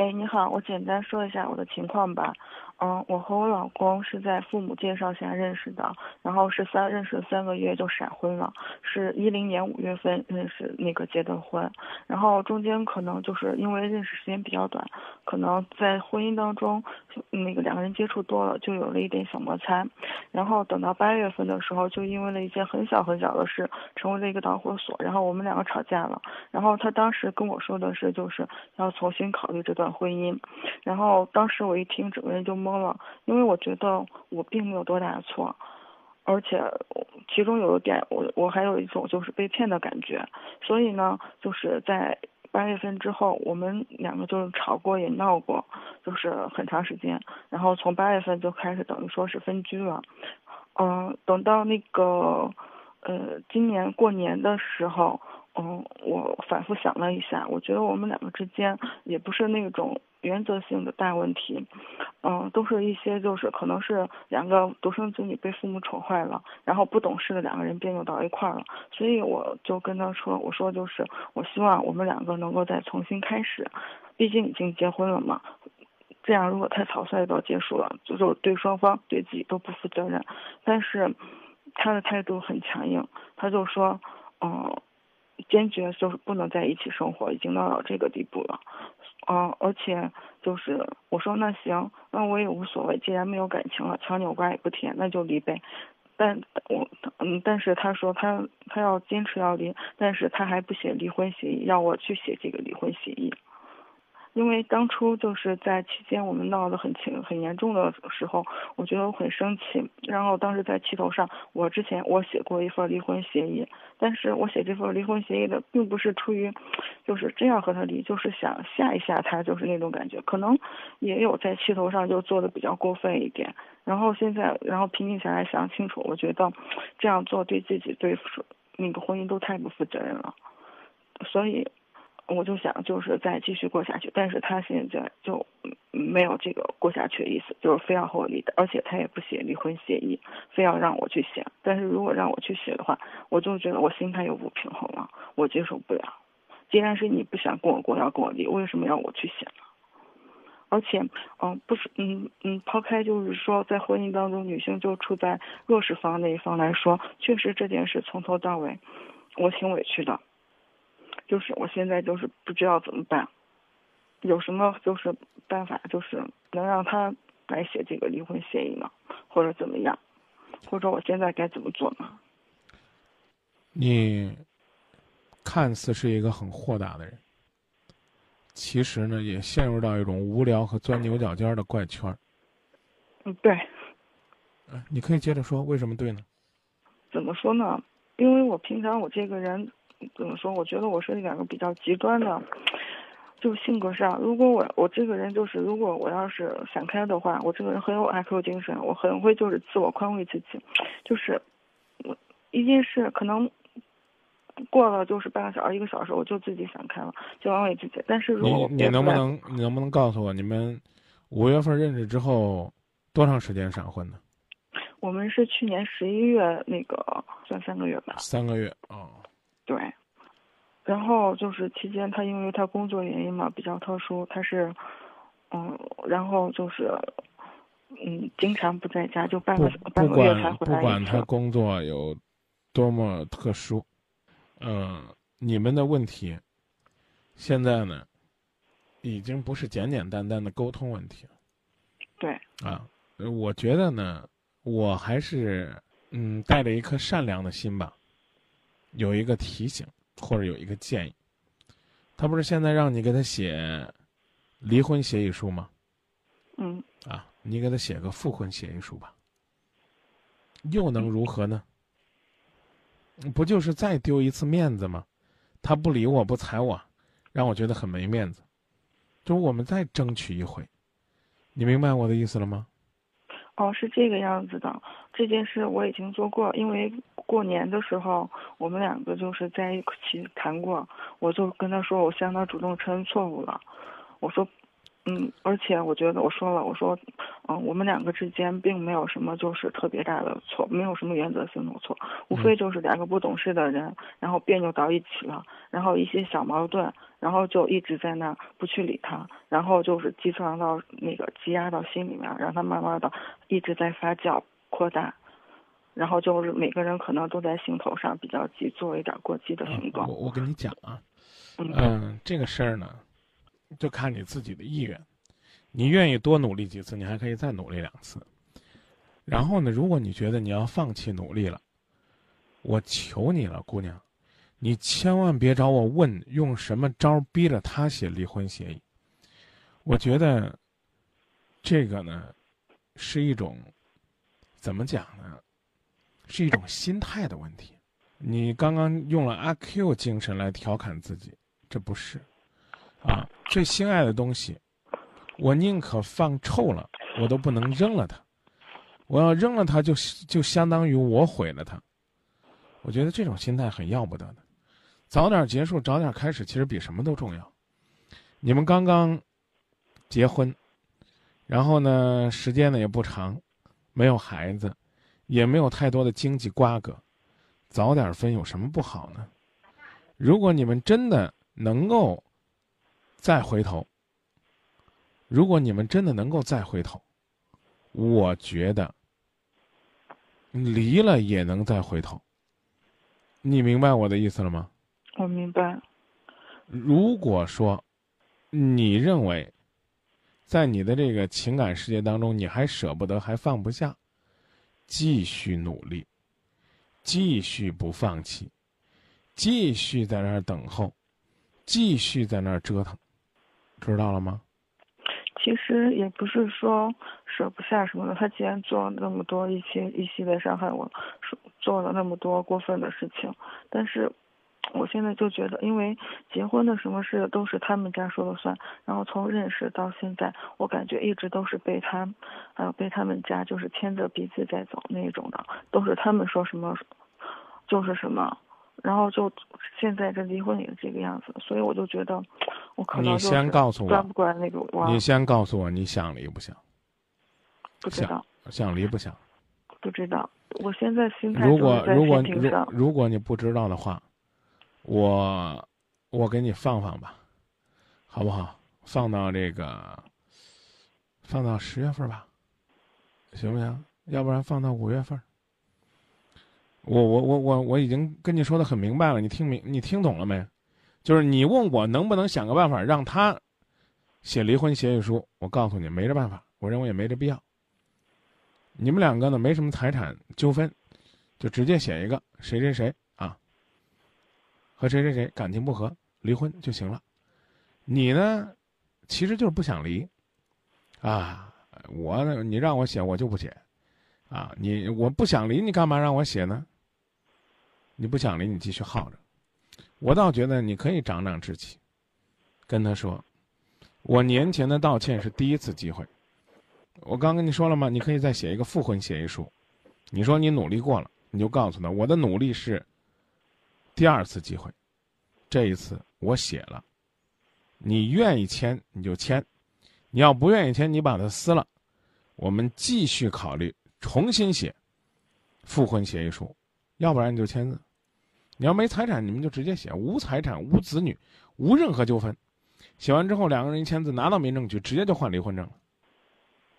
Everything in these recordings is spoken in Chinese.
哎，你好，我简单说一下我的情况吧。嗯，我和我老公是在父母介绍下认识的，然后是三认识了三个月就闪婚了，是一零年五月份认识那个结的婚，然后中间可能就是因为认识时间比较短，可能在婚姻当中，那个两个人接触多了，就有了一点小摩擦，然后等到八月份的时候，就因为了一件很小很小的事，成为了一个导火索，然后我们两个吵架了，然后他当时跟我说的是就是要重新考虑这段婚姻，然后当时我一听整个人就懵。了，因为我觉得我并没有多大的错，而且其中有一点，我我还有一种就是被骗的感觉，所以呢，就是在八月份之后，我们两个就是吵过也闹过，就是很长时间，然后从八月份就开始等于说是分居了，嗯，等到那个呃今年过年的时候，嗯，我反复想了一下，我觉得我们两个之间也不是那种。原则性的大问题，嗯，都是一些就是可能是两个独生子女被父母宠坏了，然后不懂事的两个人别扭到一块儿了，所以我就跟他说，我说就是我希望我们两个能够再重新开始，毕竟已经结婚了嘛，这样如果太草率到结束了，就就对双方对自己都不负责任。但是他的态度很强硬，他就说，嗯，坚决就是不能在一起生活，已经闹到这个地步了。嗯，而且就是我说那行，那我也无所谓，既然没有感情了，强扭瓜也不甜，那就离呗。但我嗯，但是他说他他要坚持要离，但是他还不写离婚协议，要我去写这个离婚协议。因为当初就是在期间我们闹得很轻很严重的时候，我觉得我很生气。然后当时在气头上，我之前我写过一份离婚协议，但是我写这份离婚协议的并不是出于，就是真要和他离，就是想吓一吓他，就是那种感觉。可能也有在气头上就做的比较过分一点。然后现在，然后平静下来想清楚，我觉得这样做对自己对那个婚姻都太不负责任了，所以。我就想就是再继续过下去，但是他现在就没有这个过下去的意思，就是非要和我离的，而且他也不写离婚协议，非要让我去写。但是如果让我去写的话，我就觉得我心态又不平衡了，我接受不了。既然是你不想跟我过，要跟我离，为什么要我去写呢？而且，嗯，不是，嗯嗯，抛开就是说在婚姻当中女性就处在弱势方那一方来说，确实这件事从头到尾，我挺委屈的。就是我现在就是不知道怎么办，有什么就是办法，就是能让他来写这个离婚协议吗？或者怎么样？或者我现在该怎么做呢？你看似是一个很豁达的人，其实呢也陷入到一种无聊和钻牛角尖的怪圈。嗯，对。你可以接着说，为什么对呢？怎么说呢？因为我平常我这个人。怎么说？我觉得我是两个比较极端的，就性格上。如果我我这个人就是，如果我要是想开的话，我这个人很有 IQ 精神，我很会就是自我宽慰自己，就是我一件事可能过了就是半个小时一个小时，我就自己想开了，就安慰自己。但是如果你你能不能你能不能告诉我，你们五月份认识之后多长时间闪婚呢？我们是去年十一月那个算三个月吧。三个月哦。对，然后就是期间他因为他工作原因嘛比较特殊，他是，嗯，然后就是，嗯，经常不在家，就半个半个月才回来不管他工作有多么特殊，嗯，你们的问题，现在呢，已经不是简简单单的沟通问题了。对。啊，我觉得呢，我还是嗯带着一颗善良的心吧。有一个提醒，或者有一个建议，他不是现在让你给他写离婚协议书吗？嗯。啊，你给他写个复婚协议书吧，又能如何呢？不就是再丢一次面子吗？他不理我不睬我，让我觉得很没面子。就我们再争取一回，你明白我的意思了吗？哦，是这个样子的。这件事我已经做过，因为过年的时候我们两个就是在一起谈过，我就跟他说，我向他主动承认错误了。我说，嗯，而且我觉得我说了，我说，嗯，我们两个之间并没有什么就是特别大的错，没有什么原则性的错，无非就是两个不懂事的人，然后别扭到一起了，然后一些小矛盾，然后就一直在那不去理他，然后就是积藏到那个积压到心里面，让他慢慢的一直在发酵扩大，然后就是每个人可能都在心头上比较急，做一点过激的行动。我我跟你讲啊，嗯嗯，这个事儿呢。就看你自己的意愿，你愿意多努力几次，你还可以再努力两次。然后呢，如果你觉得你要放弃努力了，我求你了，姑娘，你千万别找我问用什么招逼着他写离婚协议。我觉得这个呢，是一种怎么讲呢？是一种心态的问题。你刚刚用了阿 Q 精神来调侃自己，这不是。最心爱的东西，我宁可放臭了，我都不能扔了它。我要扔了它，就就相当于我毁了它。我觉得这种心态很要不得的。早点结束，早点开始，其实比什么都重要。你们刚刚结婚，然后呢，时间呢也不长，没有孩子，也没有太多的经济瓜葛，早点分有什么不好呢？如果你们真的能够。再回头，如果你们真的能够再回头，我觉得离了也能再回头。你明白我的意思了吗？我明白。如果说你认为在你的这个情感世界当中，你还舍不得，还放不下，继续努力，继续不放弃，继续在那儿等候，继续在那儿折腾。知道了吗？其实也不是说舍不下什么的，他既然做了那么多一些一系列伤害我，做了那么多过分的事情，但是我现在就觉得，因为结婚的什么事都是他们家说了算，然后从认识到现在，我感觉一直都是被他，还有被他们家就是牵着鼻子在走那种的，都是他们说什么就是什么。然后就现在这离婚也是这个样子，所以我就觉得，我可能你先告诉我，关不过来那个你先告诉我，你想离不想？不知道。想离不想？不知道。我现在心态如果如果如如果你不知道的话，我我给你放放吧，好不好？放到这个，放到十月份吧，行不行？要不然放到五月份。我我我我我已经跟你说的很明白了，你听明你听懂了没？就是你问我能不能想个办法让他写离婚协议书，我告诉你没这办法，我认为也没这必要。你们两个呢没什么财产纠纷，就直接写一个谁谁谁啊和谁谁谁感情不和离婚就行了。你呢其实就是不想离啊，我呢你让我写我就不写啊，你我不想离你干嘛让我写呢？你不想离，你继续耗着。我倒觉得你可以长长志气，跟他说：“我年前的道歉是第一次机会。我刚跟你说了吗？你可以再写一个复婚协议书。你说你努力过了，你就告诉他，我的努力是第二次机会。这一次我写了，你愿意签你就签，你要不愿意签，你把它撕了，我们继续考虑重新写复婚协议书，要不然你就签字。”你要没财产，你们就直接写无财产、无子女、无任何纠纷。写完之后，两个人一签字，拿到民政局，直接就换离婚证了。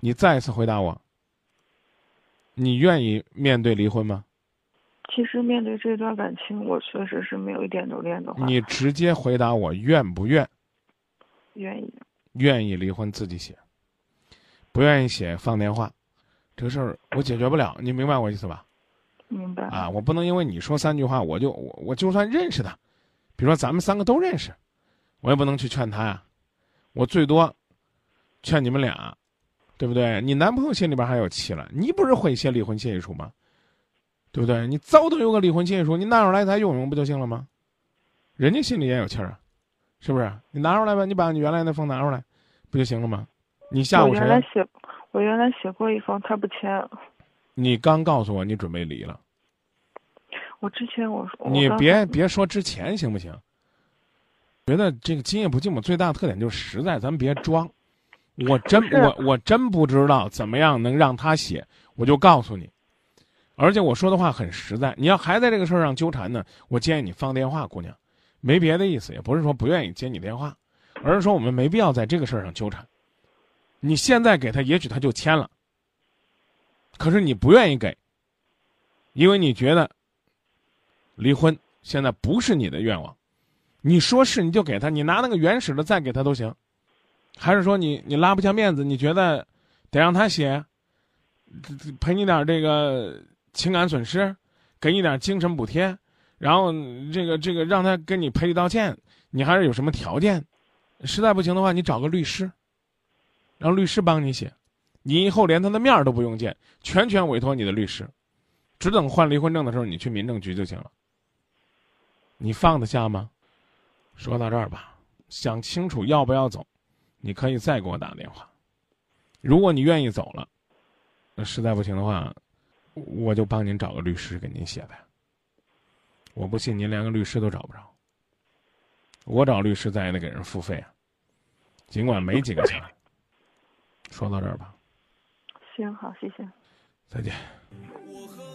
你再一次回答我，你愿意面对离婚吗？其实面对这段感情，我确实是没有一点留恋的话。你直接回答我愿不愿？愿意。愿意离婚自己写，不愿意写放电话。这个事儿我解决不了，你明白我意思吧？明白啊！我不能因为你说三句话，我就我我就算认识他，比如说咱们三个都认识，我也不能去劝他呀。我最多劝你们俩，对不对？你男朋友心里边还有气了，你不是会写离婚协议书吗？对不对？你早都有个离婚协议书，你拿出来再用用不就行了吗？人家心里也有气儿啊，是不是？你拿出来吧，你把你原来那封拿出来，不就行了吗？你下午谁？我原来写，我原来写过一封，他不签。你刚告诉我你准备离了，我之前我说你别别说之前行不行？觉得这个今夜不寂寞最大的特点就是实在，咱别装，我真我我真不知道怎么样能让他写，我就告诉你。而且我说的话很实在，你要还在这个事儿上纠缠呢，我建议你放电话，姑娘，没别的意思，也不是说不愿意接你电话，而是说我们没必要在这个事儿上纠缠。你现在给他，也许他就签了，可是你不愿意给，因为你觉得离婚现在不是你的愿望。你说是你就给他，你拿那个原始的再给他都行，还是说你你拉不下面子，你觉得得让他写，赔你点这个情感损失，给你点精神补贴，然后这个这个让他跟你赔礼道歉，你还是有什么条件？实在不行的话，你找个律师，让律师帮你写，你以后连他的面儿都不用见，全权委托你的律师，只等换离婚证的时候你去民政局就行了。你放得下吗？说到这儿吧，想清楚要不要走，你可以再给我打电话。如果你愿意走了，那实在不行的话，我就帮您找个律师给您写呗。我不信您连个律师都找不着，我找律师咱也得给人付费啊，尽管没几个钱。说到这儿吧，行，好，谢谢。再见。我和你